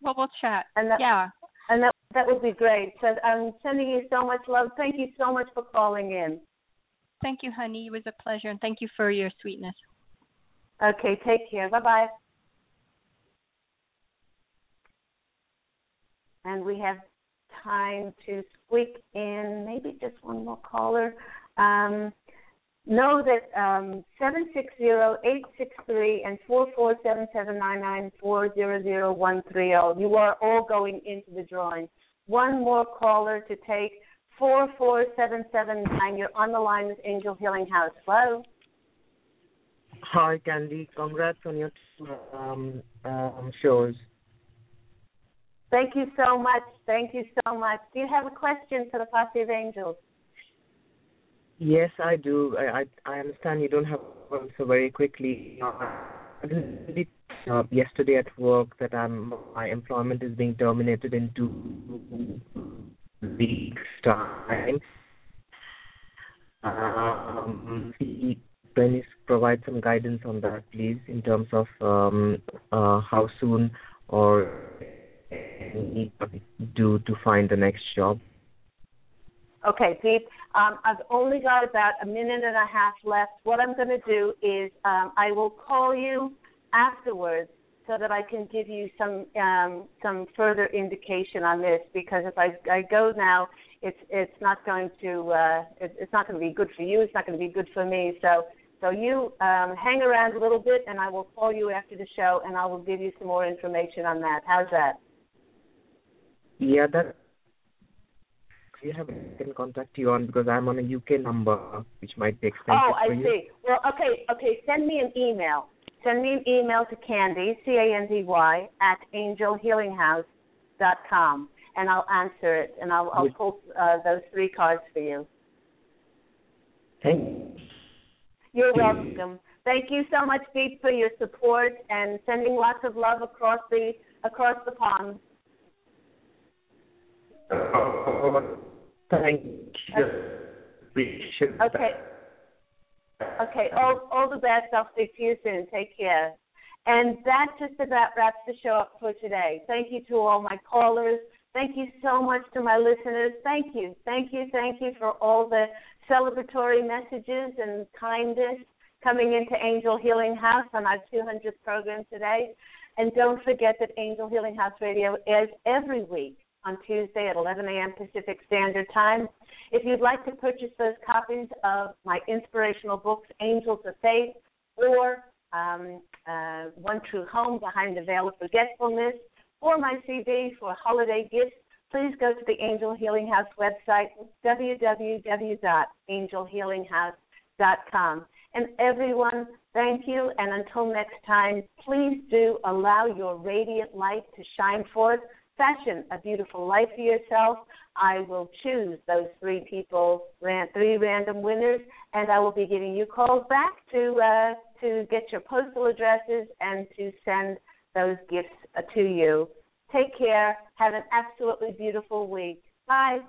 well we'll chat. And that, yeah. And that that would be great. So I'm sending you so much love. Thank you so much for calling in. Thank you, honey. It was a pleasure, and thank you for your sweetness. Okay, take care. Bye bye. And we have time to squeak in maybe just one more caller. Um, know that um, 760-863 and 4477994000130, you are all going into the drawing. One more caller to take, 44779. You're on the line with Angel Healing House. Hello? Hi, Candy. Congrats on your um, um, shows. Thank you so much. Thank you so much. Do you have a question for the Posse of Angels? Yes, I do. I I, I understand you don't have one so very quickly. Uh, yesterday at work that I'm my employment is being terminated in two weeks time. Um, can you provide some guidance on that, please, in terms of um, uh, how soon or need do to find the next job? Okay, Pete. Um, I've only got about a minute and a half left. What I'm going to do is um, I will call you afterwards so that I can give you some um, some further indication on this. Because if I, I go now, it's it's not going to uh, it, it's not going to be good for you. It's not going to be good for me. So so you um, hang around a little bit, and I will call you after the show, and I will give you some more information on that. How's that? Yeah, that you have I can contact you on because I'm on a UK number, which might be expensive Oh, I for you. see. Well, okay, okay. Send me an email. Send me an email to Candy C A N D Y at angelhealinghouse.com, and I'll answer it, and I'll, I'll pull uh, those three cards for you. Thank you. You're welcome. Thank you so much, Pete, for your support and sending lots of love across the across the pond. Thank you. That. Okay. Okay. All all the best. I'll speak to you soon. Take care. And that just about wraps the show up for today. Thank you to all my callers. Thank you so much to my listeners. Thank you. Thank you. Thank you for all the celebratory messages and kindness coming into Angel Healing House on our 200th program today. And don't forget that Angel Healing House Radio airs every week on Tuesday at 11 a.m. Pacific Standard Time. If you'd like to purchase those copies of my inspirational books, Angels of Faith, or um, uh, One True Home Behind the Veil of Forgetfulness, or my CD for holiday gifts, please go to the Angel Healing House website, www.angelhealinghouse.com. And everyone, thank you. And until next time, please do allow your radiant light to shine forth fashion a beautiful life for yourself. I will choose those three people, three random winners, and I will be giving you calls back to uh, to get your postal addresses and to send those gifts uh, to you. Take care. Have an absolutely beautiful week. Bye.